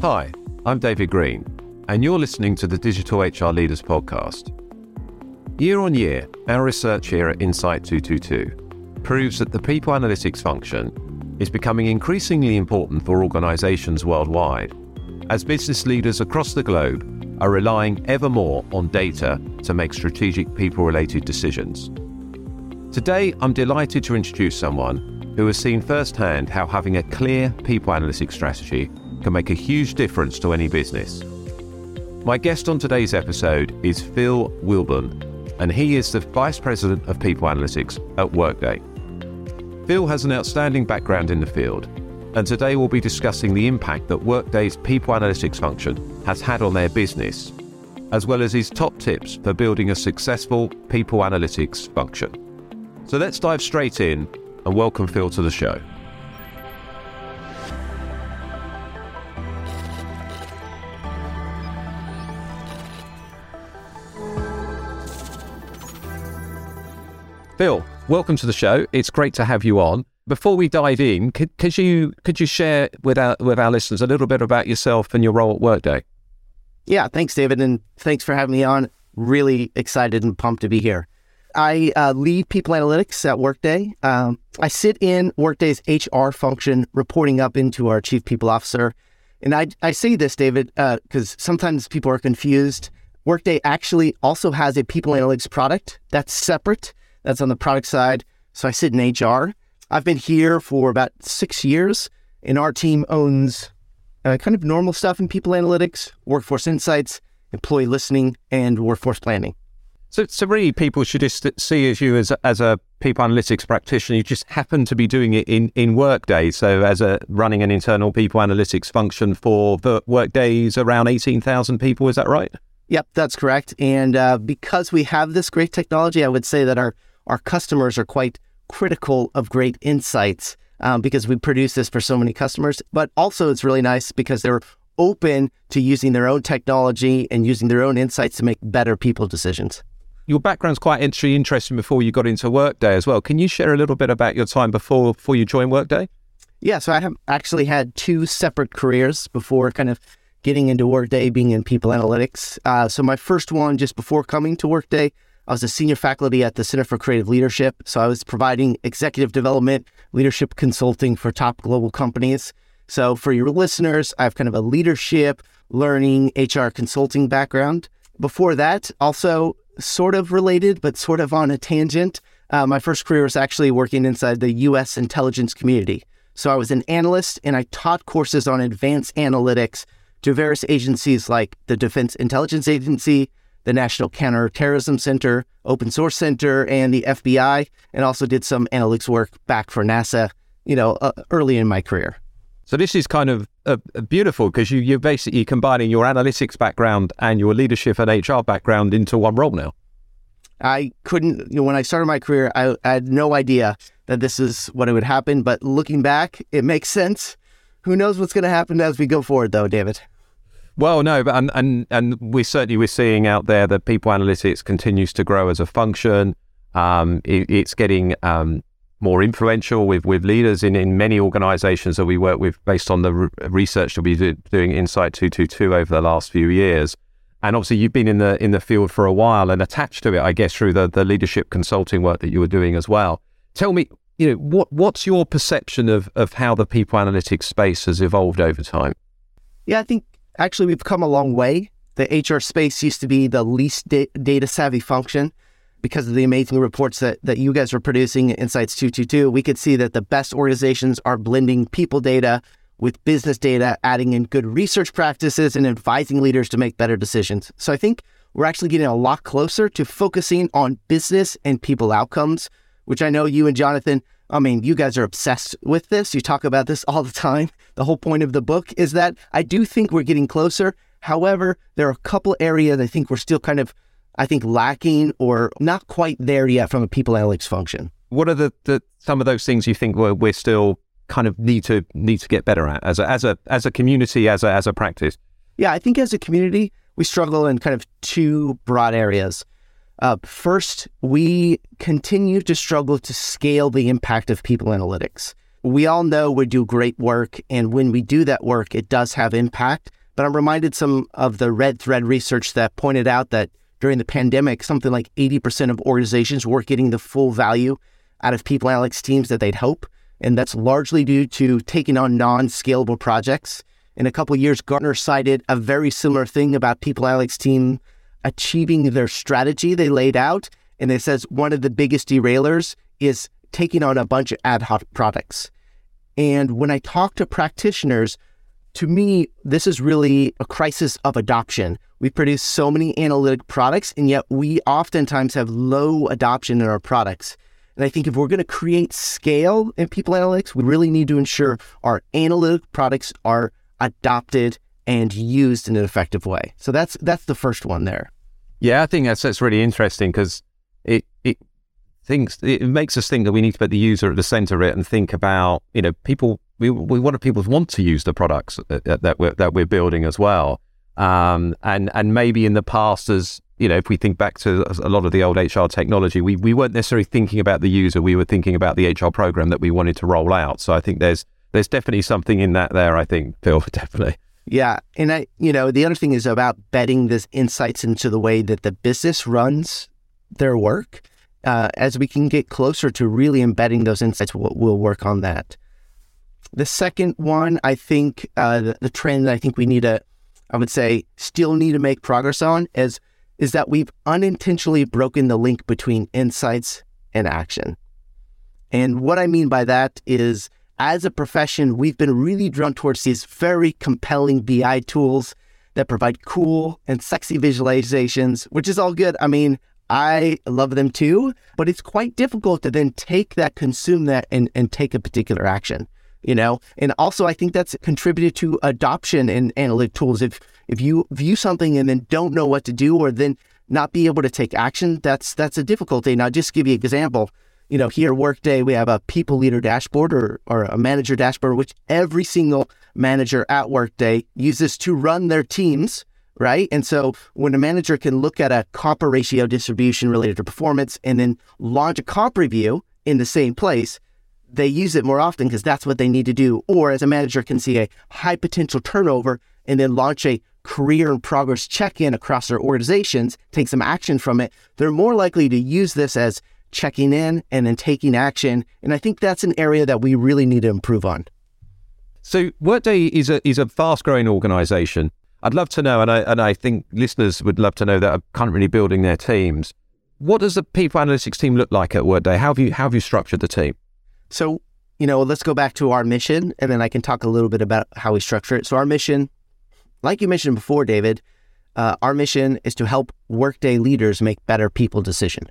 Hi, I'm David Green, and you're listening to the Digital HR Leaders Podcast. Year on year, our research here at Insight 222 proves that the people analytics function is becoming increasingly important for organizations worldwide, as business leaders across the globe are relying ever more on data to make strategic people related decisions. Today, I'm delighted to introduce someone who has seen firsthand how having a clear people analytics strategy can make a huge difference to any business. My guest on today's episode is Phil Wilburn, and he is the Vice President of People Analytics at Workday. Phil has an outstanding background in the field, and today we'll be discussing the impact that Workday's People Analytics function has had on their business, as well as his top tips for building a successful People Analytics function. So let's dive straight in and welcome Phil to the show. Phil, welcome to the show. It's great to have you on. Before we dive in, could, could you could you share with our with our listeners a little bit about yourself and your role at Workday? Yeah, thanks, David, and thanks for having me on. Really excited and pumped to be here. I uh, lead people analytics at Workday. Um, I sit in Workday's HR function, reporting up into our chief people officer. And I, I say this, David, because uh, sometimes people are confused. Workday actually also has a people analytics product that's separate that's on the product side. So I sit in HR. I've been here for about six years, and our team owns uh, kind of normal stuff in people analytics, workforce insights, employee listening, and workforce planning. So, so really, people should just see as you as a, as a people analytics practitioner. You just happen to be doing it in in Workday. So, as a running an internal people analytics function for the Workday's around eighteen thousand people. Is that right? Yep, that's correct. And uh, because we have this great technology, I would say that our our customers are quite critical of great insights um, because we produce this for so many customers. But also, it's really nice because they're open to using their own technology and using their own insights to make better people decisions. Your background's quite interesting before you got into Workday as well. Can you share a little bit about your time before before you joined Workday? Yeah, so I have actually had two separate careers before kind of getting into Workday, being in people analytics. Uh, so my first one, just before coming to Workday, I was a senior faculty at the Center for Creative Leadership. So I was providing executive development, leadership consulting for top global companies. So for your listeners, I have kind of a leadership, learning, HR consulting background. Before that, also sort of related, but sort of on a tangent. Uh, my first career was actually working inside the US intelligence community. So I was an analyst and I taught courses on advanced analytics to various agencies like the Defense Intelligence Agency, the National Counterterrorism Center, Open Source Center, and the FBI, and also did some analytics work back for NASA, you know, uh, early in my career. So this is kind of uh, beautiful because you, you're basically combining your analytics background and your leadership and HR background into one role now. I couldn't, you know, when I started my career, I, I had no idea that this is what it would happen. But looking back, it makes sense. Who knows what's going to happen as we go forward, though, David? Well, no, but and and and we certainly we're seeing out there that people analytics continues to grow as a function. Um, it, it's getting um, more influential with with leaders in in many organisations that we work with, based on the re- research that we've been doing Insight Two Two Two over the last few years. And obviously, you've been in the in the field for a while and attached to it, I guess, through the the leadership consulting work that you were doing as well. Tell me, you know, what what's your perception of of how the people analytics space has evolved over time? Yeah, I think Actually, we've come a long way. The HR space used to be the least da- data savvy function because of the amazing reports that, that you guys are producing Insights 222. We could see that the best organizations are blending people data with business data, adding in good research practices and advising leaders to make better decisions. So I think we're actually getting a lot closer to focusing on business and people outcomes, which I know you and Jonathan I mean, you guys are obsessed with this. You talk about this all the time. The whole point of the book is that I do think we're getting closer. However, there are a couple areas I think we're still kind of, I think, lacking or not quite there yet from a people analytics function. What are the, the some of those things you think we're, we're still kind of need to need to get better at as a as a as a community as a as a practice? Yeah, I think as a community we struggle in kind of two broad areas. Uh, first, we continue to struggle to scale the impact of people analytics. we all know we do great work. And when we do that work, it does have impact. But I'm reminded some of the RedThread research that pointed out that during the pandemic, something like 80% of organizations weren't getting the full value out of people analytics teams that they'd hope. And that's largely due to taking on non scalable projects. In a couple years, Gartner cited a very similar thing about people analytics team achieving their strategy they laid out. And it says one of the biggest derailers is taking on a bunch of ad hoc products. And when I talk to practitioners, to me, this is really a crisis of adoption. We produce so many analytic products, and yet we oftentimes have low adoption in our products. And I think if we're going to create scale in people analytics, we really need to ensure our analytic products are adopted and used in an effective way. So that's that's the first one there. Yeah, I think that's that's really interesting because it it thinks it makes us think that we need to put the user at the center of it and think about you know people we we want people to want to use the products that, that we're that we're building as well. Um, and and maybe in the past as you know, if we think back to a lot of the old HR technology, we, we weren't necessarily thinking about the user. We were thinking about the HR program that we wanted to roll out. So I think there's there's definitely something in that there. I think Phil, definitely. Yeah, and I, you know, the other thing is about betting this insights into the way that the business runs their work. Uh, as we can get closer to really embedding those insights, we'll, we'll work on that. The second one, I think, uh, the, the trend I think we need to, I would say, still need to make progress on is is that we've unintentionally broken the link between insights and action. And what I mean by that is, as a profession, we've been really drawn towards these very compelling BI tools that provide cool and sexy visualizations, which is all good. I mean, I love them too, but it's quite difficult to then take that, consume that, and, and take a particular action you know? And also i think that's contributed to adoption in analytic tools. If if you view something and then don't know what to do or then not be able to take action that's that's a difficulty. Now just give you an example you know here workday we have a people leader dashboard or, or a manager dashboard which every single manager at workday uses to run their teams right and so when a manager can look at a comp ratio distribution related to performance and then launch a comp review in the same place they use it more often because that's what they need to do. Or as a manager can see a high potential turnover and then launch a career and progress check in across their organizations, take some action from it, they're more likely to use this as checking in and then taking action. And I think that's an area that we really need to improve on. So Workday is a is a fast growing organization. I'd love to know, and I and I think listeners would love to know that are currently building their teams. What does the people analytics team look like at Workday? How have you how have you structured the team? So, you know, let's go back to our mission and then I can talk a little bit about how we structure it. So, our mission, like you mentioned before, David, uh, our mission is to help workday leaders make better people decision.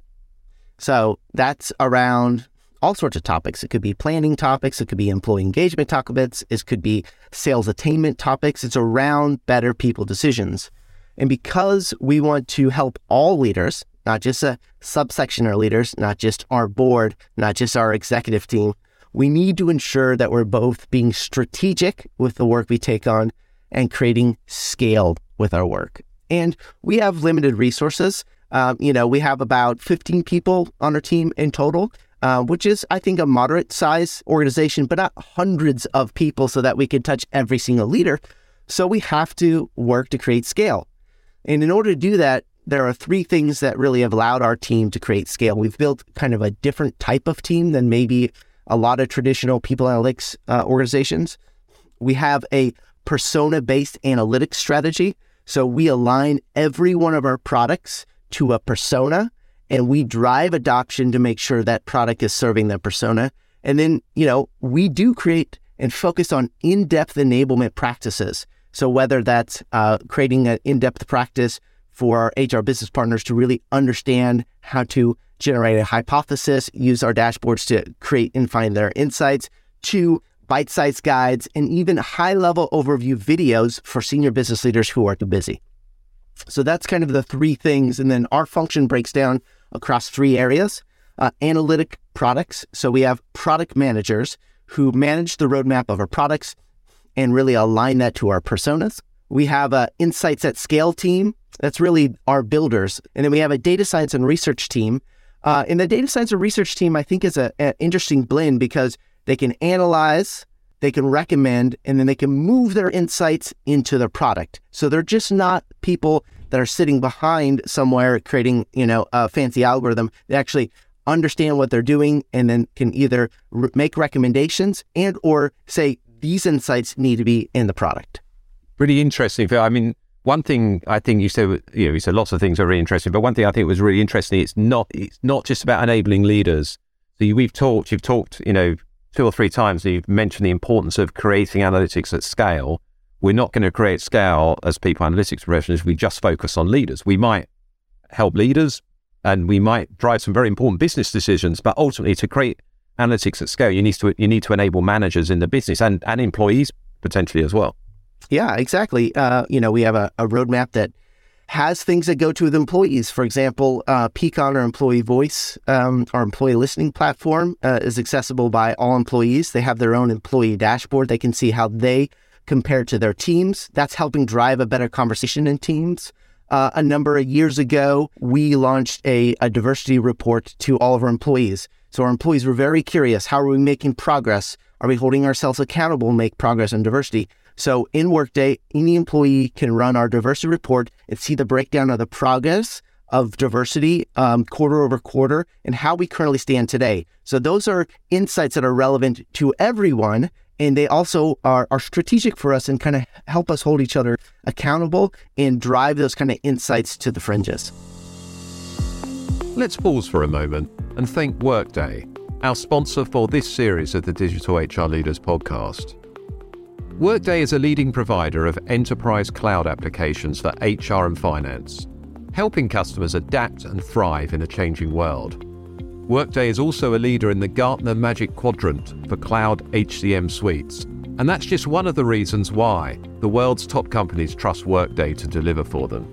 So, that's around all sorts of topics. It could be planning topics, it could be employee engagement topics, it could be sales attainment topics. It's around better people decisions. And because we want to help all leaders, not just a subsection of leaders, not just our board, not just our executive team. We need to ensure that we're both being strategic with the work we take on and creating scale with our work. And we have limited resources. Um, you know, we have about 15 people on our team in total, uh, which is, I think, a moderate size organization, but not hundreds of people so that we can touch every single leader. So we have to work to create scale. And in order to do that, there are three things that really have allowed our team to create scale. We've built kind of a different type of team than maybe a lot of traditional people analytics uh, organizations. We have a persona based analytics strategy. So we align every one of our products to a persona and we drive adoption to make sure that product is serving that persona. And then, you know, we do create and focus on in depth enablement practices. So whether that's uh, creating an in depth practice for our HR business partners to really understand how to generate a hypothesis, use our dashboards to create and find their insights, to bite sized guides, and even high level overview videos for senior business leaders who are too busy. So that's kind of the three things. And then our function breaks down across three areas uh, analytic products. So we have product managers who manage the roadmap of our products and really align that to our personas. We have an insights at scale team that's really our builders. And then we have a data science and research team. Uh, and the data science and research team, I think, is an interesting blend because they can analyze, they can recommend, and then they can move their insights into the product. So they're just not people that are sitting behind somewhere creating, you know, a fancy algorithm. They actually understand what they're doing and then can either re- make recommendations and or say these insights need to be in the product. Really interesting. I mean, one thing I think you said, you know, you said lots of things are really interesting, but one thing I think was really interesting, it's not, it's not just about enabling leaders. So you, we've talked, you've talked, you know, two or three times, you've mentioned the importance of creating analytics at scale. We're not going to create scale as people analytics professionals. We just focus on leaders. We might help leaders and we might drive some very important business decisions, but ultimately to create analytics at scale, you need to, you need to enable managers in the business and, and employees potentially as well. Yeah, exactly. Uh, you know, we have a, a, roadmap that has things that go to the employees. For example, uh, Peakon, our employee voice, um, our employee listening platform, uh, is accessible by all employees. They have their own employee dashboard. They can see how they compare to their teams. That's helping drive a better conversation in teams. Uh, a number of years ago, we launched a, a diversity report to all of our employees. So our employees were very curious. How are we making progress? Are we holding ourselves accountable make progress in diversity? So in Workday, any employee can run our diversity report and see the breakdown of the progress of diversity um, quarter over quarter and how we currently stand today. So those are insights that are relevant to everyone. And they also are, are strategic for us and kind of help us hold each other accountable and drive those kind of insights to the fringes. Let's pause for a moment and thank Workday, our sponsor for this series of the Digital HR Leaders podcast. Workday is a leading provider of enterprise cloud applications for HR and finance, helping customers adapt and thrive in a changing world. Workday is also a leader in the Gartner Magic Quadrant for cloud HCM suites, and that's just one of the reasons why the world's top companies trust Workday to deliver for them.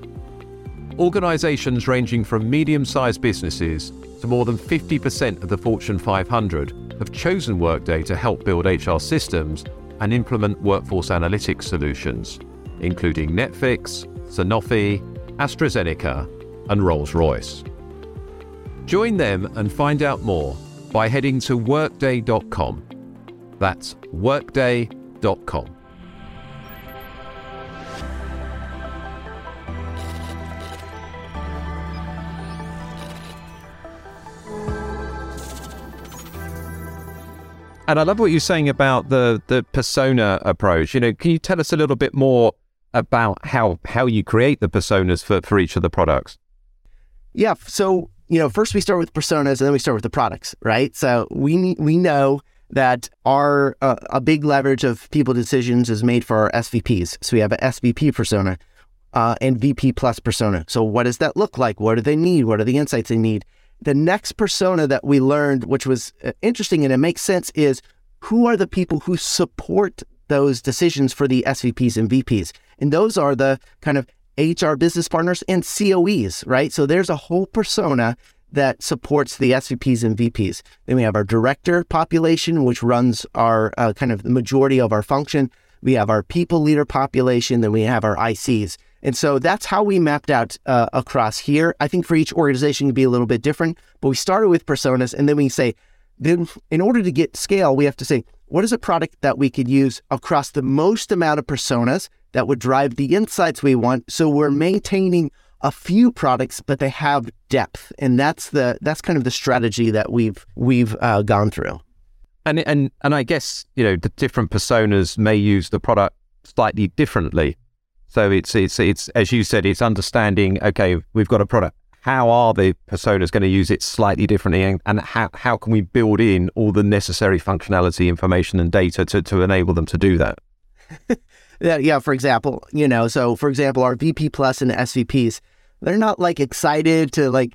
Organizations ranging from medium sized businesses to more than 50% of the Fortune 500 have chosen Workday to help build HR systems and implement workforce analytics solutions, including Netflix, Sanofi, AstraZeneca, and Rolls Royce. Join them and find out more by heading to workday.com. That's workday.com. And I love what you're saying about the the persona approach. You know, can you tell us a little bit more about how how you create the personas for, for each of the products? Yeah. So, you know, first we start with personas and then we start with the products, right? So we we know that our uh, a big leverage of people decisions is made for our SVPs. So we have a SVP persona uh, and VP plus persona. So what does that look like? What do they need? What are the insights they need? The next persona that we learned, which was uh, interesting and it makes sense, is who are the people who support those decisions for the SVPs and VPs? And those are the kind of HR business partners and COEs, right? So there's a whole persona that supports the SVPs and VPs. Then we have our director population, which runs our uh, kind of the majority of our function. We have our people leader population. Then we have our ICs. And so that's how we mapped out uh, across here. I think for each organization can be a little bit different, but we started with personas and then we say, then in order to get scale, we have to say, what is a product that we could use across the most amount of personas that would drive the insights we want? So we're maintaining a few products, but they have depth, and that's the that's kind of the strategy that we've we've uh, gone through. And and and I guess you know the different personas may use the product slightly differently. So it's it's it's as you said, it's understanding. Okay, we've got a product. How are the personas going to use it slightly differently, and, and how how can we build in all the necessary functionality, information, and data to to enable them to do that? yeah. For example, you know, so for example, our VP plus and SVPs, they're not like excited to like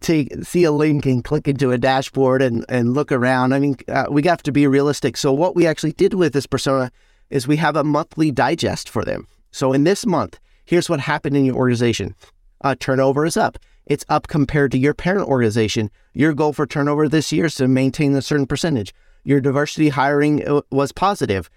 take see a link and click into a dashboard and and look around. I mean, uh, we have to be realistic. So what we actually did with this persona is we have a monthly digest for them. So in this month, here's what happened in your organization. Uh, turnover is up. It's up compared to your parent organization. Your goal for turnover this year is to maintain a certain percentage. Your diversity hiring uh, was positive.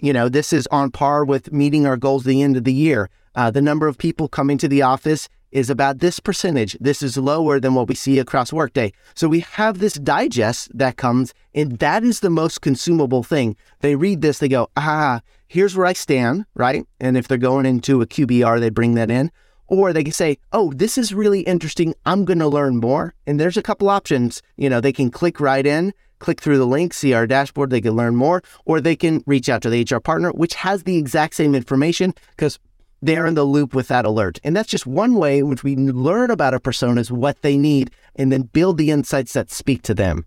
You know, this is on par with meeting our goals at the end of the year. Uh, the number of people coming to the office is about this percentage. This is lower than what we see across Workday. So we have this digest that comes, and that is the most consumable thing. They read this, they go, ah, here's where I stand, right? And if they're going into a QBR, they bring that in. Or they can say, oh, this is really interesting. I'm going to learn more. And there's a couple options. You know, they can click right in, click through the link, see our dashboard, they can learn more, or they can reach out to the HR partner, which has the exact same information because they're in the loop with that alert. And that's just one way in which we learn about a persona is what they need and then build the insights that speak to them.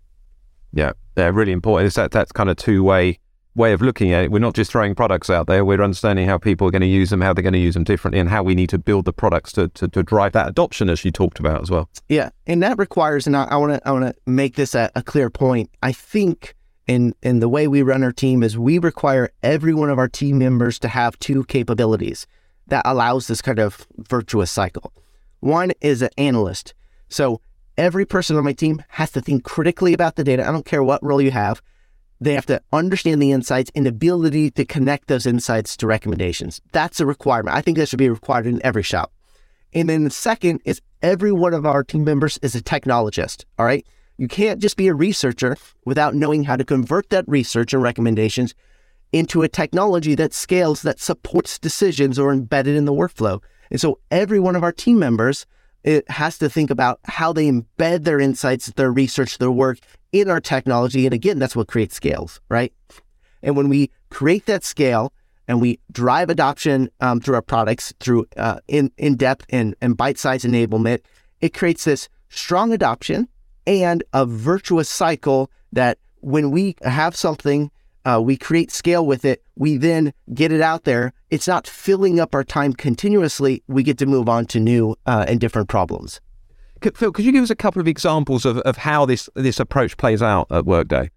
Yeah, they're really important. It's that, that's kind of two way way of looking at it. We're not just throwing products out there. We're understanding how people are going to use them, how they're going to use them differently, and how we need to build the products to, to, to drive that adoption, as you talked about as well. Yeah, and that requires, and I want to I want to make this a, a clear point. I think in in the way we run our team is we require every one of our team members to have two capabilities that allows this kind of virtuous cycle. One is an analyst. So every person on my team has to think critically about the data. I don't care what role you have. They have to understand the insights and ability to connect those insights to recommendations. That's a requirement. I think that should be required in every shop. And then the second is every one of our team members is a technologist. All right. You can't just be a researcher without knowing how to convert that research and recommendations into a technology that scales that supports decisions or embedded in the workflow. And so every one of our team members it has to think about how they embed their insights, their research, their work in our technology. And again, that's what creates scales, right? And when we create that scale and we drive adoption um, through our products, through uh, in in depth and, and bite size enablement, it creates this strong adoption and a virtuous cycle that when we have something uh, we create scale with it. We then get it out there. It's not filling up our time continuously. We get to move on to new uh, and different problems. Phil, could you give us a couple of examples of, of how this this approach plays out at Workday?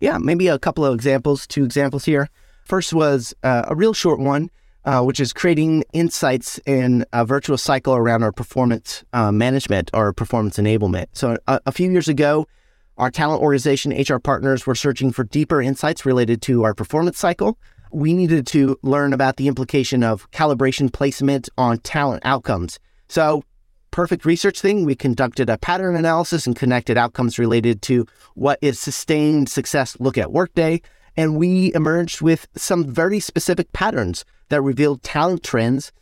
Yeah, maybe a couple of examples, two examples here. First was uh, a real short one, uh, which is creating insights in a virtual cycle around our performance uh, management or performance enablement. So a, a few years ago, our talent organization HR partners were searching for deeper insights related to our performance cycle. We needed to learn about the implication of calibration placement on talent outcomes. So, perfect research thing, we conducted a pattern analysis and connected outcomes related to what is sustained success look at Workday. And we emerged with some very specific patterns that revealed talent trends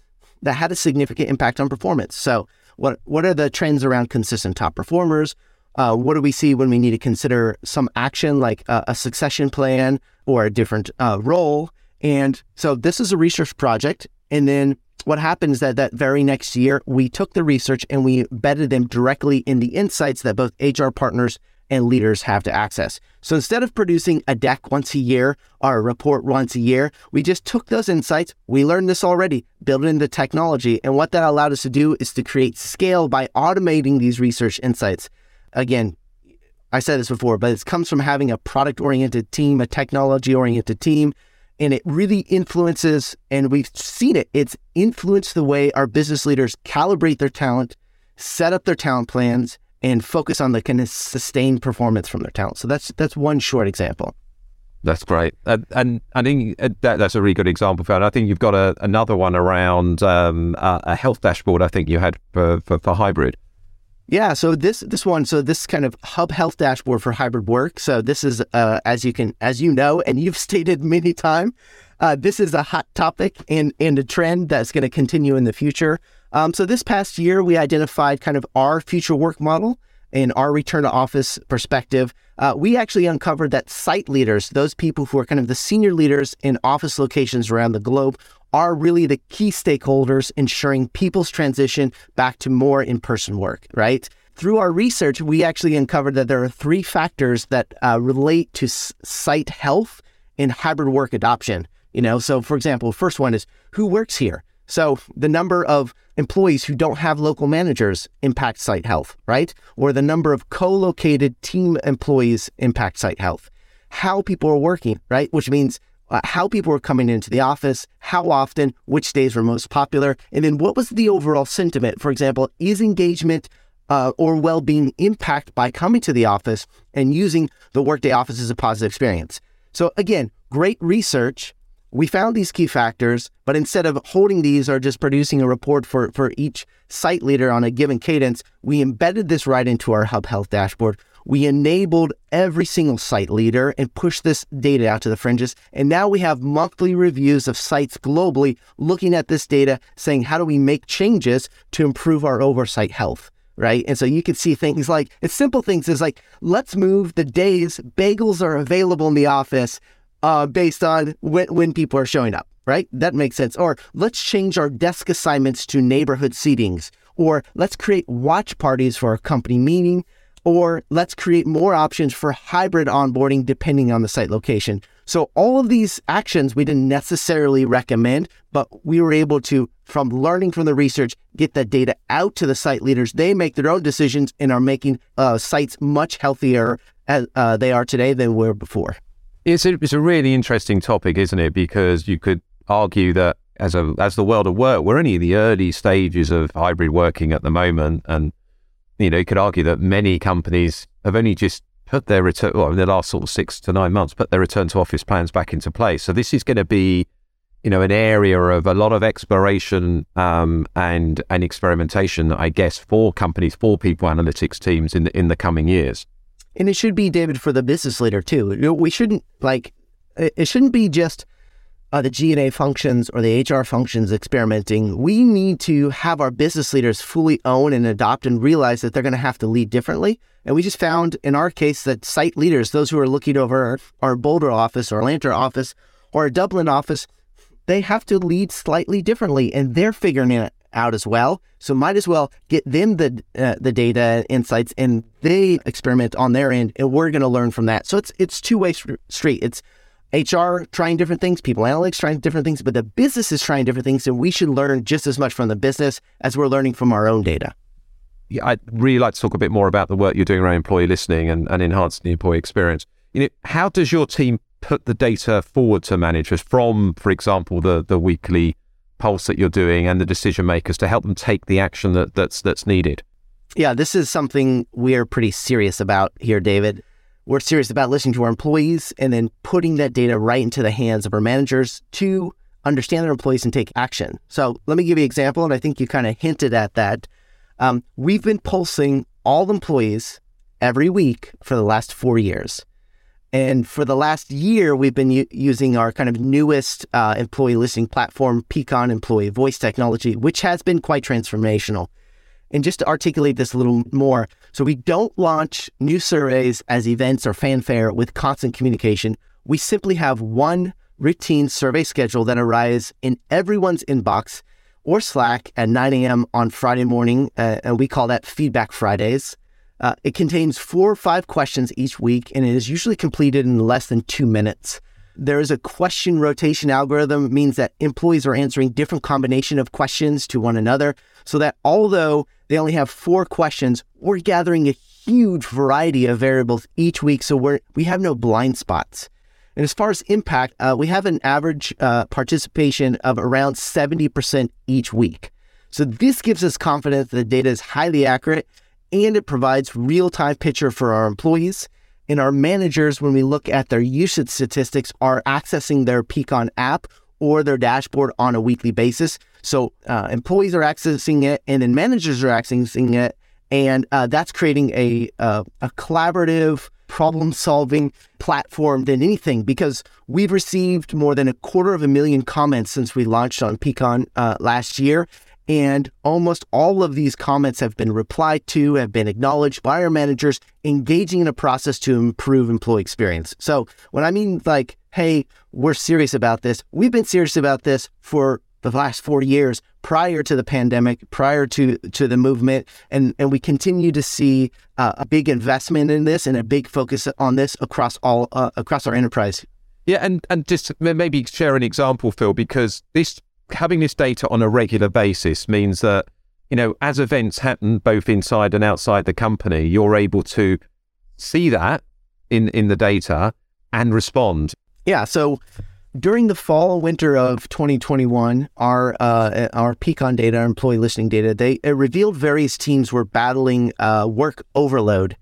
that had a significant impact on performance. So, what, what are the trends around consistent top performers? Uh, what do we see when we need to consider some action like a, a succession plan or a different uh, role? And so this is a research project. And then what happened is that that very next year, we took the research and we embedded them directly in the insights that both HR partners and leaders have to access. So instead of producing a deck once a year or a report once a year, we just took those insights. We learned this already, built it into technology. And what that allowed us to do is to create scale by automating these research insights again, I said this before, but it comes from having a product oriented team, a technology oriented team, and it really influences, and we've seen it, it's influenced the way our business leaders calibrate their talent, set up their talent plans, and focus on the kind of sustained performance from their talent. So that's that's one short example. That's great, and, and I think uh, that, that's a really good example. For, I think you've got a, another one around um, a, a, health dashboard. I think you had for, for, for hybrid. Yeah, so this this one, so this kind of hub health dashboard for hybrid work. So this is, uh, as you can, as you know, and you've stated many times, uh, this is a hot topic and and a trend that's going to continue in the future. Um, so this past year, we identified kind of our future work model and our return to office perspective. Uh, we actually uncovered that site leaders, those people who are kind of the senior leaders in office locations around the globe, are really the key stakeholders ensuring people's transition back to more in person work, right? Through our research, we actually uncovered that there are three factors that uh, relate to s- site health in hybrid work adoption. You know, so for example, first one is who works here. So the number of employees who don't have local managers impact site health, right? Or the number of co-located team employees impact site health. How people are working, right? Which means uh, how people were coming into the office, how often, which days were most popular, and then what was the overall sentiment? For example, is engagement uh, or well being impacted by coming to the office and using the Workday office as a positive experience? So, again, great research, we found these key factors, but instead of holding these or just producing a report for, for each site leader on a given cadence, we embedded this right into our Hub Health dashboard. We enabled every single site leader and pushed this data out to the fringes. And now we have monthly reviews of sites globally looking at this data, saying, how do we make changes to improve our oversight health? Right. And so you can see things like it's simple things is like, let's move the days bagels are available in the office uh, based on when, when people are showing up, right? That makes sense. Or let's change our desk assignments to neighborhood seatings. Or let's create watch parties for a company meeting. Or let's create more options for hybrid onboarding depending on the site location. So, all of these actions we didn't necessarily recommend, but we were able to, from learning from the research, get that data out to the site leaders. They make their own decisions and are making uh, sites much healthier as uh, they are today than were before. It's a, it's a really interesting topic, isn't it? Because you could argue that as a as the world of work, we're only in the early stages of hybrid working at the moment, and you know you could argue that many companies have only just put their return, well, in the last sort of six to nine months, put their return to office plans back into place. So this is going to be, you know, an area of a lot of exploration um, and and experimentation, I guess, for companies, for people analytics teams in the, in the coming years. And it should be, David, for the business leader too. We shouldn't like it shouldn't be just uh, the G&A functions or the HR functions experimenting. We need to have our business leaders fully own and adopt and realize that they're going to have to lead differently. And we just found in our case that site leaders, those who are looking over our, Boulder office or Atlanta office or our Dublin office, they have to lead slightly differently and they're figuring it out as well. So might as well get them the uh, the data insights and they experiment on their end, and we're going to learn from that. So it's it's two way street. It's HR trying different things, people analytics trying different things, but the business is trying different things, and we should learn just as much from the business as we're learning from our own data. Yeah, I'd really like to talk a bit more about the work you're doing around employee listening and, and enhancing the employee experience. You know, how does your team put the data forward to managers from, for example, the the weekly pulse that you're doing and the decision makers to help them take the action that, that's that's needed? Yeah, this is something we're pretty serious about here, David. We're serious about listening to our employees and then putting that data right into the hands of our managers to understand their employees and take action. So let me give you an example, and I think you kind of hinted at that. Um, we've been pulsing all employees every week for the last four years. And for the last year, we've been u- using our kind of newest uh, employee listening platform, Peakon Employee Voice Technology, which has been quite transformational. And just to articulate this a little more, so we don't launch new surveys as events or fanfare with constant communication. We simply have one routine survey schedule that arrives in everyone's inbox or Slack at 9 a.m. on Friday morning, uh, and we call that Feedback Fridays. Uh, it contains four or five questions each week, and it is usually completed in less than two minutes. There is a question rotation algorithm, means that employees are answering different combination of questions to one another, so that although they only have four questions, we're gathering a huge variety of variables each week, so we're we have no blind spots. And as far as impact, uh, we have an average uh, participation of around 70% each week. So this gives us confidence that the data is highly accurate and it provides real-time picture for our employees. And our managers, when we look at their usage statistics, are accessing their Peakon app or their dashboard on a weekly basis. So uh, employees are accessing it, and then managers are accessing it, and uh, that's creating a uh, a collaborative problem solving platform than anything because we've received more than a quarter of a million comments since we launched on Peakon uh, last year. And almost all of these comments have been replied to, have been acknowledged by our managers, engaging in a process to improve employee experience. So when I mean like, hey, we're serious about this, we've been serious about this for the last four years prior to the pandemic, prior to to the movement, and and we continue to see uh, a big investment in this and a big focus on this across all uh, across our enterprise. Yeah, and and just maybe share an example, Phil, because this having this data on a regular basis means that, you know, as events happen both inside and outside the company, you're able to see that in, in the data and respond. Yeah. So during the fall winter of 2021, our uh, our Peakon data, our employee listening data, they revealed various teams were battling uh, work overload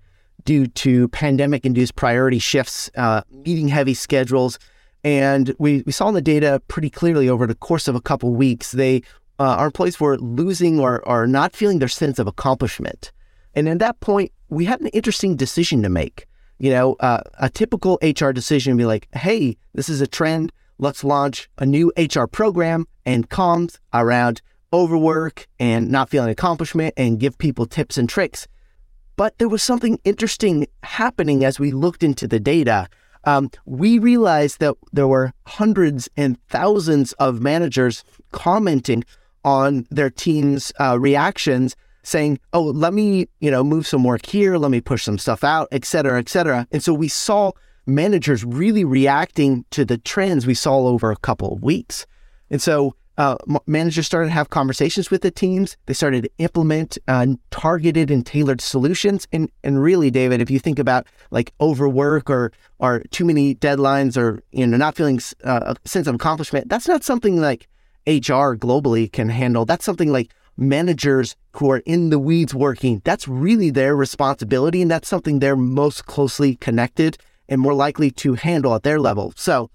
due to pandemic induced priority shifts, uh, meeting heavy schedules, And we, we saw in the data pretty clearly over the course of a couple weeks, they uh, our employees were losing or, or not feeling their sense of accomplishment. And at that point, we had an interesting decision to make. You know, uh, a typical HR decision would be like, hey, this is a trend. Let's launch a new HR program and comms around overwork and not feeling accomplishment and give people tips and tricks. But there was something interesting happening as we looked into the data. Um, we realized that there were hundreds and thousands of managers commenting on their team's uh, reactions, saying, "Oh, let me, you know, move some work here, let me push some stuff out, et cetera, et cetera." And so we saw managers really reacting to the trends we saw over a couple of weeks. And so uh, managers started to have conversations with the teams. They started to implement uh, targeted and tailored solutions. And and really, David, if you think about like overwork or or too many deadlines or you know not feeling uh, a sense of accomplishment, that's not something like HR globally can handle. That's something like managers who are in the weeds working. That's really their responsibility, and that's something they're most closely connected and more likely to handle at their level. So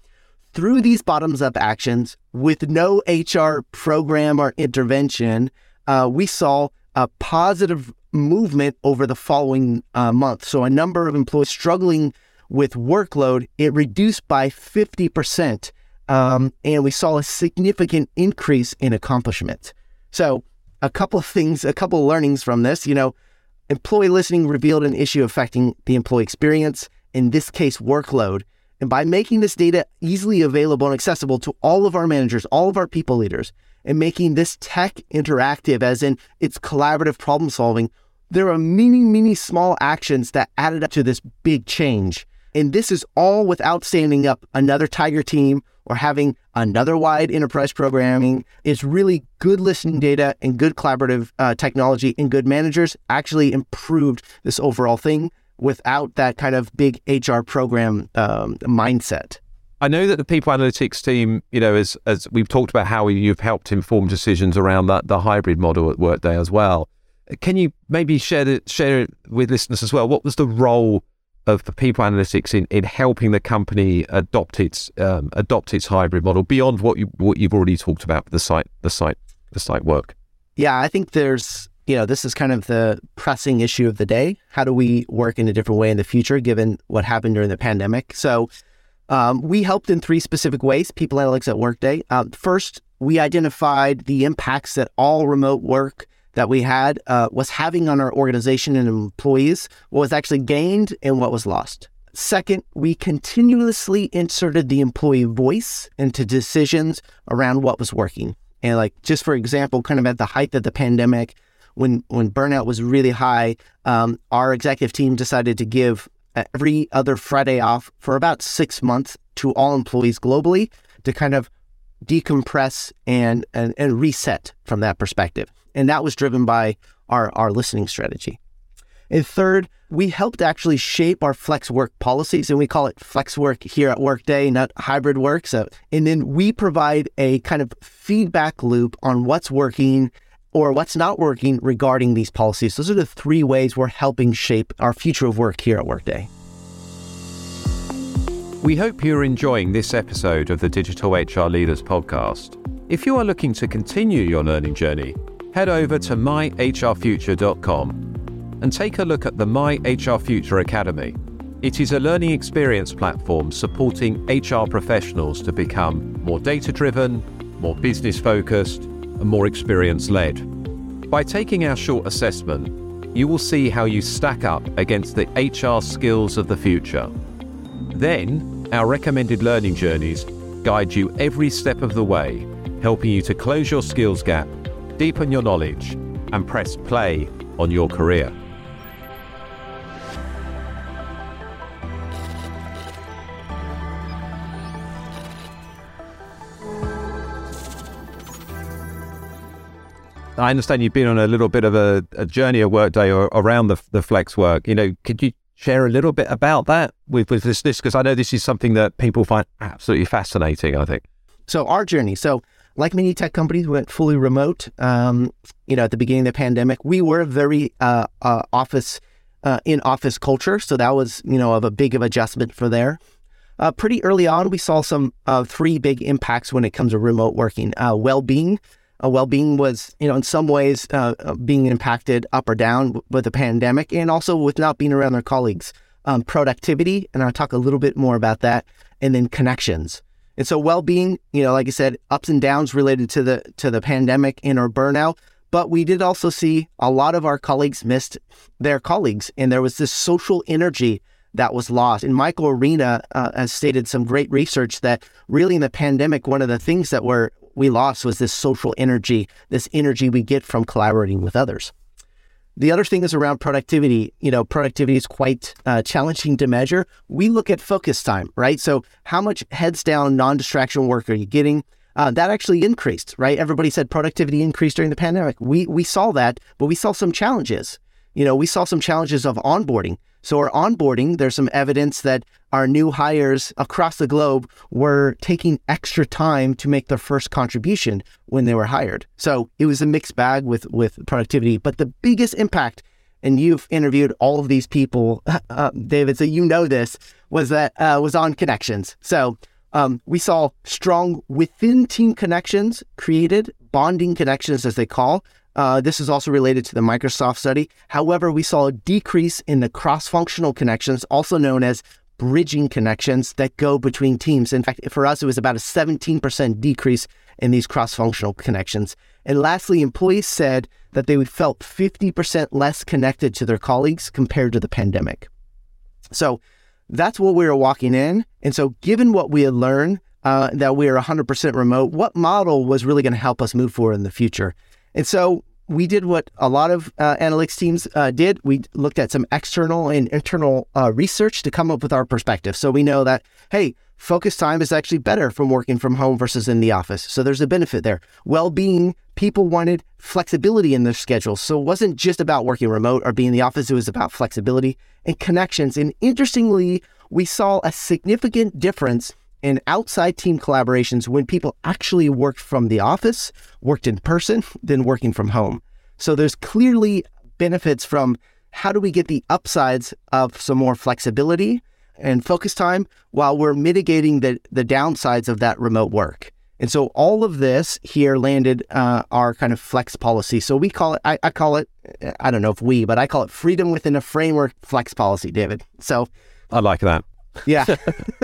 through these bottoms up actions with no HR program or intervention, uh, we saw a positive movement over the following uh, month. So, a number of employees struggling with workload, it reduced by 50%. Um, and we saw a significant increase in accomplishment. So, a couple of things, a couple of learnings from this. You know, employee listening revealed an issue affecting the employee experience, in this case, workload. And by making this data easily available and accessible to all of our managers, all of our people leaders, and making this tech interactive, as in it's collaborative problem solving, there are many, many small actions that added up to this big change. And this is all without standing up another Tiger team or having another wide enterprise programming. It's really good listening data and good collaborative uh, technology and good managers actually improved this overall thing without that kind of big HR program um, mindset. I know that the people analytics team, you know, as as we've talked about how you've helped inform decisions around that the hybrid model at Workday as well. Can you maybe share it share it with listeners as well? What was the role of the people analytics in, in helping the company adopt its um, adopt its hybrid model beyond what you what you've already talked about the site the site the site work? Yeah, I think there's you know, this is kind of the pressing issue of the day. How do we work in a different way in the future, given what happened during the pandemic? So, um, we helped in three specific ways. People Analytics at Workday. Uh, first, we identified the impacts that all remote work that we had uh, was having on our organization and employees, what was actually gained and what was lost. Second, we continuously inserted the employee voice into decisions around what was working. And like just for example, kind of at the height of the pandemic, when when burnout was really high, um, our executive team decided to give every other Friday off for about six months to all employees globally to kind of decompress and, and, and reset from that perspective. And that was driven by our, our listening strategy. And third, we helped actually shape our flex work policies, and we call it flex work here at Workday, not hybrid work. So, and then we provide a kind of feedback loop on what's working or what's not working regarding these policies. Those are the three ways we're helping shape our future of work here at Workday. We hope you're enjoying this episode of the Digital HR Leaders podcast. If you are looking to continue your learning journey, head over to myhrfuture.com and take a look at the My HR Future Academy. It is a learning experience platform supporting HR professionals to become more data driven, more business focused, more experience led. By taking our short assessment, you will see how you stack up against the HR skills of the future. Then, our recommended learning journeys guide you every step of the way, helping you to close your skills gap, deepen your knowledge, and press play on your career. I understand you've been on a little bit of a, a journey at Workday or around the, the flex work. You know, could you share a little bit about that with, with this? Because I know this is something that people find absolutely fascinating, I think. So, our journey. So, like many tech companies, we went fully remote. Um, you know, at the beginning of the pandemic, we were very uh, uh, office uh, in office culture, so that was you know of a big of adjustment for there. uh, pretty early on, we saw some uh, three big impacts when it comes to remote working. Uh, well-being, uh, well-being was, you know, in some ways uh, uh, being impacted up or down with the pandemic, and also with not being around their colleagues. Um, productivity, and I'll talk a little bit more about that, and then connections. And so, well-being, you know, like I said, ups and downs related to the to the pandemic and or burnout. But we did also see a lot of our colleagues missed their colleagues, and there was this social energy that was lost. And Michael Arena uh, has stated some great research that really in the pandemic, one of the things that were we lost was this social energy, this energy we get from collaborating with others. The other thing is around productivity. You know, productivity is quite uh, challenging to measure. We look at focus time, right? So, how much heads down, non distraction work are you getting? Uh, that actually increased, right? Everybody said productivity increased during the pandemic. We we saw that, but we saw some challenges. You know, we saw some challenges of onboarding. So, our onboarding, there's some evidence that our new hires across the globe were taking extra time to make their first contribution when they were hired. So, it was a mixed bag with, with productivity. But the biggest impact, and you've interviewed all of these people, uh, David, so you know this, was that uh, was on connections. So, um, we saw strong within team connections created, bonding connections as they call, uh, this is also related to the Microsoft study. However, we saw a decrease in the cross functional connections, also known as bridging connections that go between teams. In fact, for us, it was about a 17% decrease in these cross functional connections. And lastly, employees said that they felt 50% less connected to their colleagues compared to the pandemic. So that's what we were walking in. And so, given what we had learned, uh, that we are 100% remote, what model was really going to help us move forward in the future? And so we did what a lot of uh, analytics teams uh, did. We looked at some external and internal uh, research to come up with our perspective. So we know that, hey, focus time is actually better from working from home versus in the office. So there's a benefit there. Well being, people wanted flexibility in their schedule. So it wasn't just about working remote or being in the office, it was about flexibility and connections. And interestingly, we saw a significant difference in outside team collaborations when people actually worked from the office, worked in person, than working from home. So there's clearly benefits from how do we get the upsides of some more flexibility and focus time while we're mitigating the, the downsides of that remote work. And so all of this here landed uh, our kind of flex policy. So we call it, I, I, call it, I don't know if we, but I call it freedom within a framework flex policy, David. So I like that. Yeah.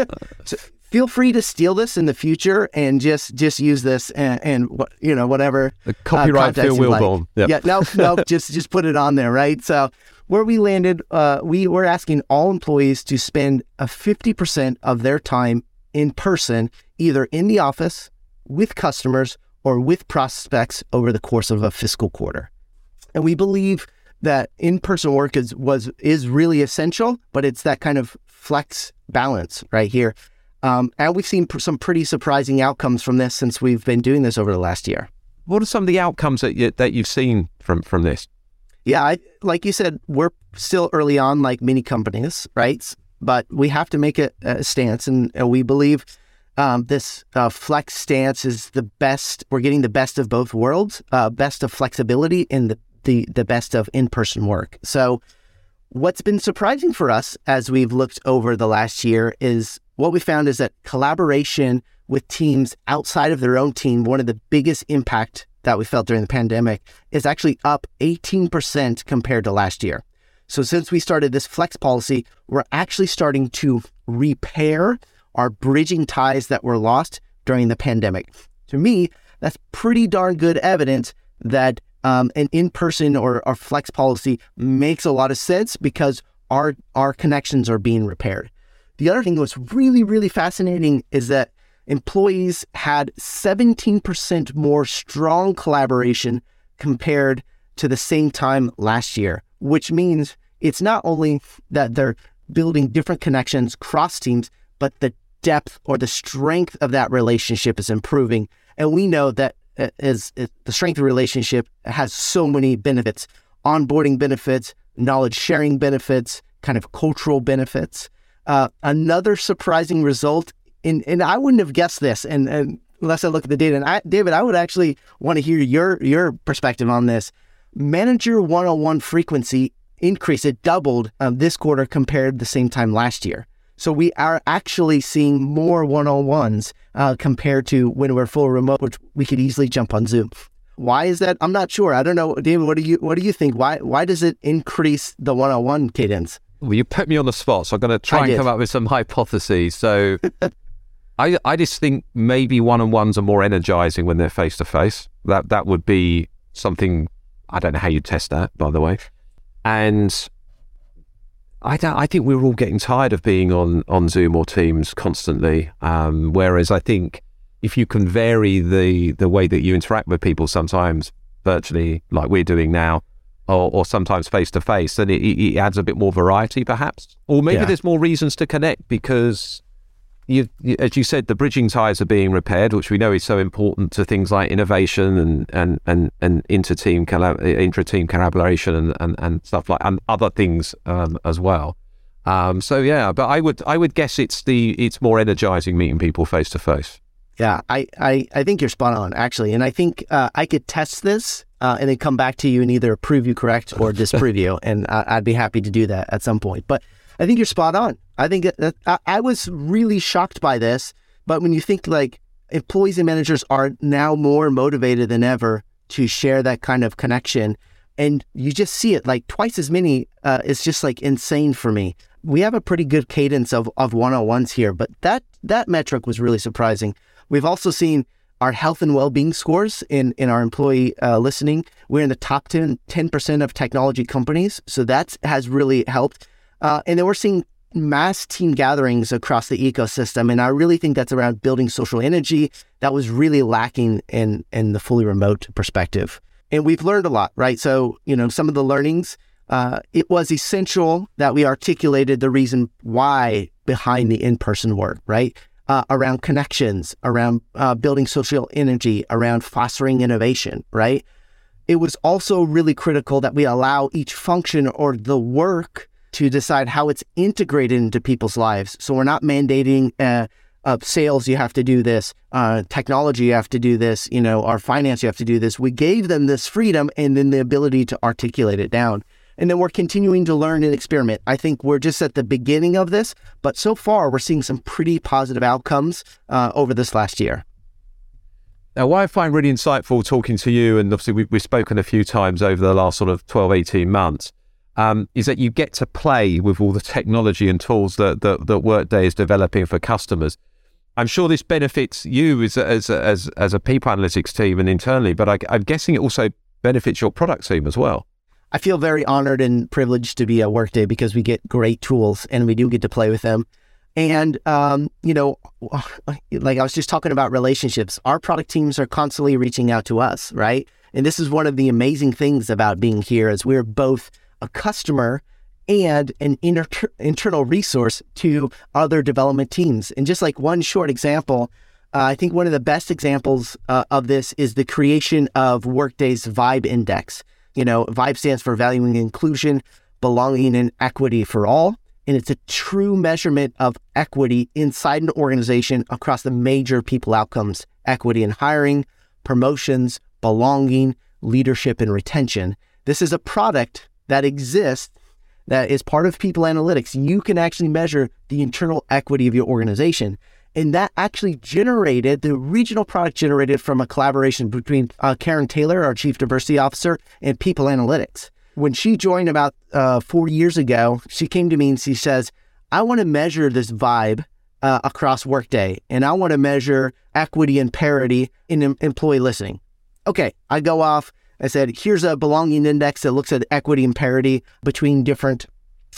so feel free to steal this in the future and just just use this and, and you know whatever the copyright uh, Phil Wilburn. Like. Yep. Yeah, no, no, just just put it on there, right? So where we landed, uh, we were asking all employees to spend a fifty percent of their time in person, either in the office with customers or with prospects over the course of a fiscal quarter, and we believe that in-person work is was is really essential, but it's that kind of flex balance right here um, and we've seen pr- some pretty surprising outcomes from this since we've been doing this over the last year. What are some of the outcomes that you, that you've seen from from this? Yeah, I, like you said, we're still early on, like many companies, right? But we have to make a, a stance, and, and, we believe um, this uh, flex stance is the best. We're getting the best of both worlds, uh, best of flexibility and the, the the best of in person work. So, what's been surprising for us as we've looked over the last year is what we found is that collaboration with teams outside of their own team, one of the biggest impact that we felt during the pandemic is actually up 18% compared to last year. So since we started this flex policy, we're actually starting to repair our bridging ties that were lost during the pandemic. To me, that's pretty darn good evidence that um, an in-person or, or flex policy makes a lot of sense because our our connections are being repaired. The other thing that was really, really fascinating is that employees had 17% more strong collaboration compared to the same time last year, which means it's not only that they're building different connections cross teams, but the depth or the strength of that relationship is improving. And we know that uh, the strength of relationship has so many benefits onboarding benefits, knowledge sharing benefits, kind of cultural benefits. Uh, another surprising result, in, and I wouldn't have guessed this, and, and unless I look at the data. And I, David, I would actually want to hear your your perspective on this. Manager one-on-one frequency increased; it doubled um, this quarter compared to the same time last year. So we are actually seeing more one-on-ones uh, compared to when we're full remote, which we could easily jump on Zoom. Why is that? I'm not sure. I don't know, David. What do you What do you think? Why Why does it increase the one-on-one cadence? Well, you put me on the spot, so I'm going to try I and did. come up with some hypotheses. So, I I just think maybe one-on-ones are more energizing when they're face to face. That that would be something. I don't know how you test that, by the way. And I don't, I think we're all getting tired of being on on Zoom or Teams constantly. Um, whereas I think if you can vary the the way that you interact with people, sometimes virtually, like we're doing now, or, or sometimes face to face, then it, it it adds a bit more variety, perhaps. Or maybe Yeah. there's more reasons to connect because. You, you, as you said, the bridging ties are being repaired, which we know is so important to things like innovation and and and, and inter-team collab- intra-team collaboration and, and, and stuff like and other things um, as well. Um, so yeah, but I would I would guess it's the it's more energizing meeting people face to face. Yeah, I, I, I think you're spot on, actually. And I think uh, I could test this uh, and then come back to you and either prove you correct or disprove you. And I, I'd be happy to do that at some point. But I think you're spot on. I think that, I, I was really shocked by this. But when you think like employees and managers are now more motivated than ever to share that kind of connection, and you just see it like twice as many, uh, it's just like insane for me. We have a pretty good cadence of, of one-on-ones here, but that that metric was really surprising. We've also seen our health and well-being scores in, in our employee uh, listening. We're in the top 10, 10% of technology companies. So that has really helped. Uh, and then we're seeing mass team gatherings across the ecosystem. And I really think that's around building social energy that was really lacking in, in the fully remote perspective. And we've learned a lot, right? So, you know, some of the learnings, uh, it was essential that we articulated the reason why behind the in-person work, right? Uh, around connections, around uh, building social energy, around fostering innovation, right? It was also really critical that we allow each function or the work to decide how it's integrated into people's lives. So we're not mandating uh, uh, sales, you have to do this, uh, technology, you have to do this, you know, our finance, you have to do this. We gave them this freedom and then the ability to articulate it down. And then we're continuing to learn and experiment. I think we're just at the beginning of this, but so far we're seeing some pretty positive outcomes uh, over this last year. Now, what I find really insightful talking to you, and obviously we've, we've spoken a few times over the last sort of 12, 18 months, um, is that you get to play with all the technology and tools that, that, that Workday is developing for customers. I'm sure this benefits you as a, as as, as a people analytics team and internally, but I, I'm guessing it also benefits your product team as well. I feel very honored and privileged to be at Workday because we get great tools and we do get to play with them. And, um, you know, like I was just talking about relationships, our product teams are constantly reaching out to us, right? And this is one of the amazing things about being here is we're both a customer and an inter- internal resource to other development teams. And just like one short example, uh, I think one of the best examples uh, of this is the creation of Workday's Vibe Index. You know, Vibe stands for Valuing Inclusion, Belonging, and Equity for All. And it's a true measurement of equity inside an organization across the major people outcomes equity in hiring, promotions, belonging, leadership, and retention. This is a product that exists that is part of people analytics. You can actually measure the internal equity of your organization. And that actually generated the regional product generated from a collaboration between uh, Karen Taylor, our chief diversity officer, and people analytics. When she joined about uh, four years ago, she came to me and she says, I want to measure this vibe uh, across Workday, and I want to measure equity and parity in em- employee listening. Okay, I go off. I said, here's a belonging index that looks at equity and parity between different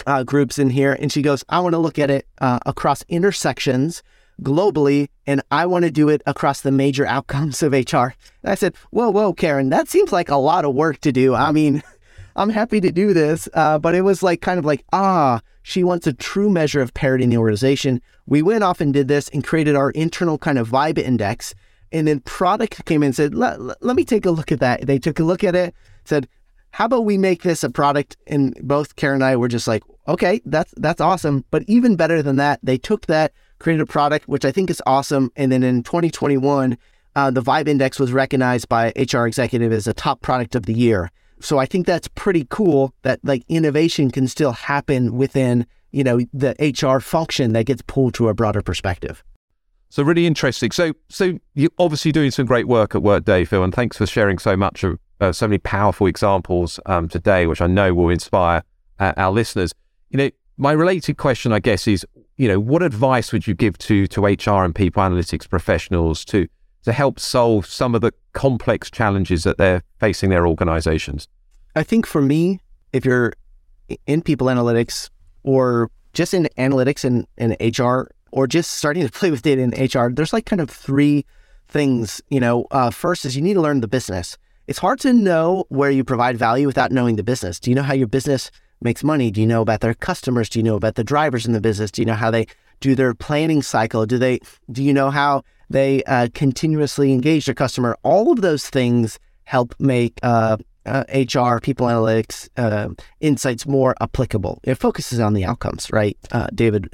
uh, groups in here. And she goes, I want to look at it uh, across intersections globally, and I want to do it across the major outcomes of HR. And I said, Whoa, whoa, Karen, that seems like a lot of work to do. I mean, I'm happy to do this, uh, but it was like kind of like, ah, she wants a true measure of parity in the organization. We went off and did this and created our internal kind of vibe index. And then product came in and said, let, let me take a look at that. They took a look at it, said, how about we make this a product? And both Karen and I were just like, okay, that's that's awesome. But even better than that, they took that, created a product, which I think is awesome. And then in 2021, uh, the Vibe Index was recognized by HR Executive as a top product of the year. So I think that's pretty cool that like innovation can still happen within you know, the HR function that gets pulled to a broader perspective. So really interesting. So so you're obviously doing some great work at Workday, Phil, and thanks for sharing so much of uh, so many powerful examples um, today, which I know will inspire uh, our listeners. You know, my related question, I guess, is you know, what advice would you give to to HR and people analytics professionals to to help solve some of the complex challenges that they're facing their organizations? I think for me, if you're in people analytics or just in analytics and, and HR or just starting to play with data in HR, there's like kind of three things. You know, uh, first is you need to learn the business. It's hard to know where you provide value without knowing the business. Do you know how your business makes money? Do you know about their customers? Do you know about the drivers in the business? Do you know how they do their planning cycle? Do they? Do you know how they uh, continuously engage their customer? All of those things help make uh, uh, HR, people analytics, uh, insights more applicable. It focuses on the outcomes, right? Uh, David,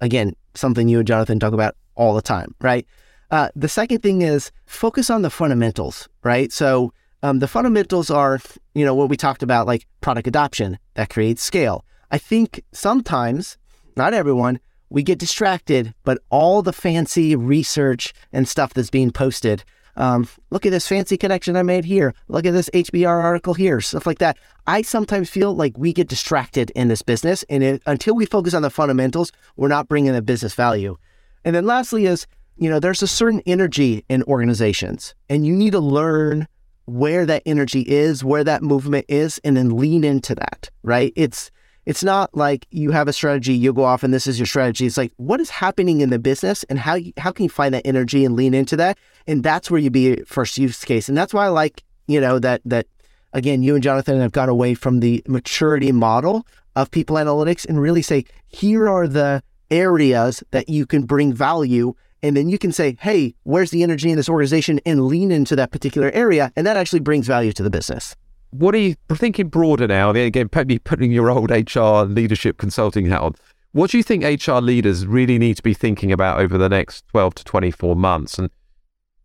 again, something you and Jonathan talk about all the time, right? Uh, the second thing is focus on the fundamentals, right? So um, the fundamentals are, you know, what we talked about, like product adoption that creates scale. I think sometimes, not everyone, we get distracted, but all the fancy research and stuff that's being posted. Um, look at this fancy connection I made here. Look at this HBR article here, stuff like that. I sometimes feel like we get distracted in this business, and it, until we focus on the fundamentals, we're not bringing the business value. And then lastly is, you know, there's a certain energy in organizations, and you need to learn where that energy is, where that movement is, and then lean into that, right? It's it's not like you have a strategy, you go off and this is your strategy. It's like what is happening in the business and how you, how can you find that energy and lean into that? And that's where you be first use case. And that's why I like, you know, that that again, you and Jonathan have gone away from the maturity model of people analytics and really say, here are the areas that you can bring value and then you can say, hey, where's the energy in this organization and lean into that particular area. And that actually brings value to the business. What are you thinking broader now? Again, probably putting your old HR leadership consulting hat on. What do you think HR leaders really need to be thinking about over the next 12 to 24 months? And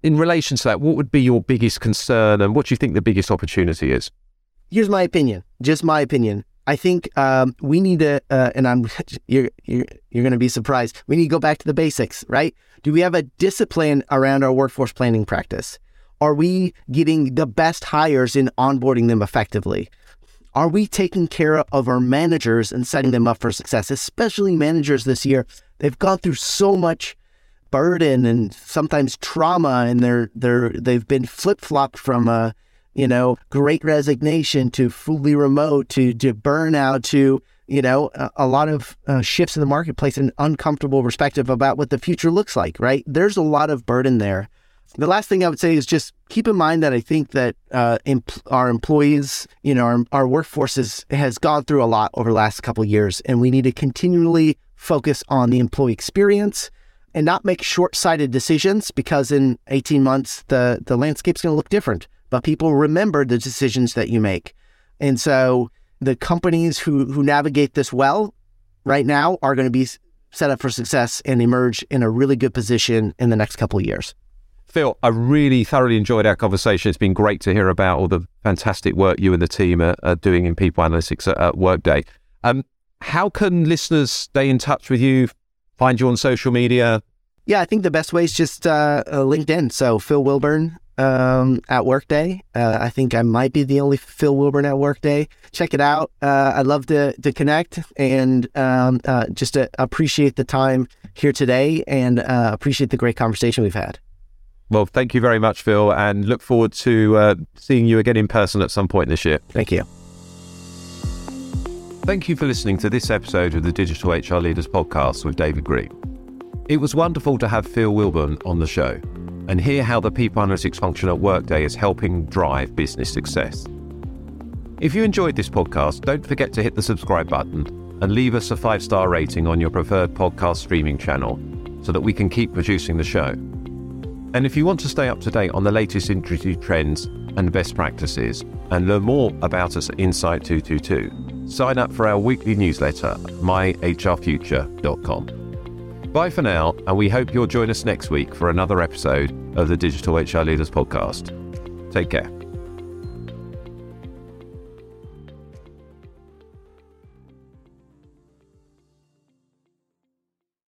in relation to that, what would be your biggest concern and what do you think the biggest opportunity is? Here's my opinion, just my opinion. I think um, we need to, uh, and I'm you're you're, you're going to be surprised. We need to go back to the basics, right? Do we have a discipline around our workforce planning practice? Are we getting the best hires in onboarding them effectively? Are we taking care of our managers and setting them up for success? Especially managers this year, they've gone through so much burden and sometimes trauma, and they're they're they've been flip flopped from a you know, great resignation to fully remote to, to burnout to, you know, a, a lot of uh, shifts in the marketplace and uncomfortable perspective about what the future looks like, right? There's a lot of burden there. The last thing I would say is just keep in mind that I think that uh, our employees, you know, our, our workforce has gone through a lot over the last couple years, and we need to continually focus on the employee experience and not make short-sighted decisions because in 18 months the the landscape's going to look different but people remember the decisions that you make. And so the companies who, who navigate this well right now are going to be set up for success and emerge in a really good position in the next couple of years. Phil, I really thoroughly enjoyed our conversation. It's been great to hear about all the fantastic work you and the team are, are doing in people analytics at, at Workday. Um, how can listeners stay in touch with you, find you on social media? Yeah, I think the best way is just uh, uh LinkedIn. So Phil Wilburn um, at Workday. Uh, I think I might be the only Phil Wilburn at Workday. Check it out. Uh, I'd love to to connect and um, uh, just to appreciate the time here today and uh, appreciate the great conversation we've had. Well, thank you very much, Phil, and look forward to uh, seeing you again in person at some point this year. Thank you. Thank you for listening to this episode of the Digital HR Leaders Podcast with David Green. It was wonderful to have Phil Wilburn on the show and hear how the people analytics function at Workday is helping drive business success. If you enjoyed this podcast, don't forget to hit the subscribe button and leave us a five star rating on your preferred podcast streaming channel so that we can keep producing the show. And if you want to stay up to date on the latest industry trends and best practices and learn more about us at Insight 222, sign up for our weekly newsletter myhrfuture.com. Bye for now, and we hope you'll join us next week for another episode of the Digital HR Leaders Podcast. Take care.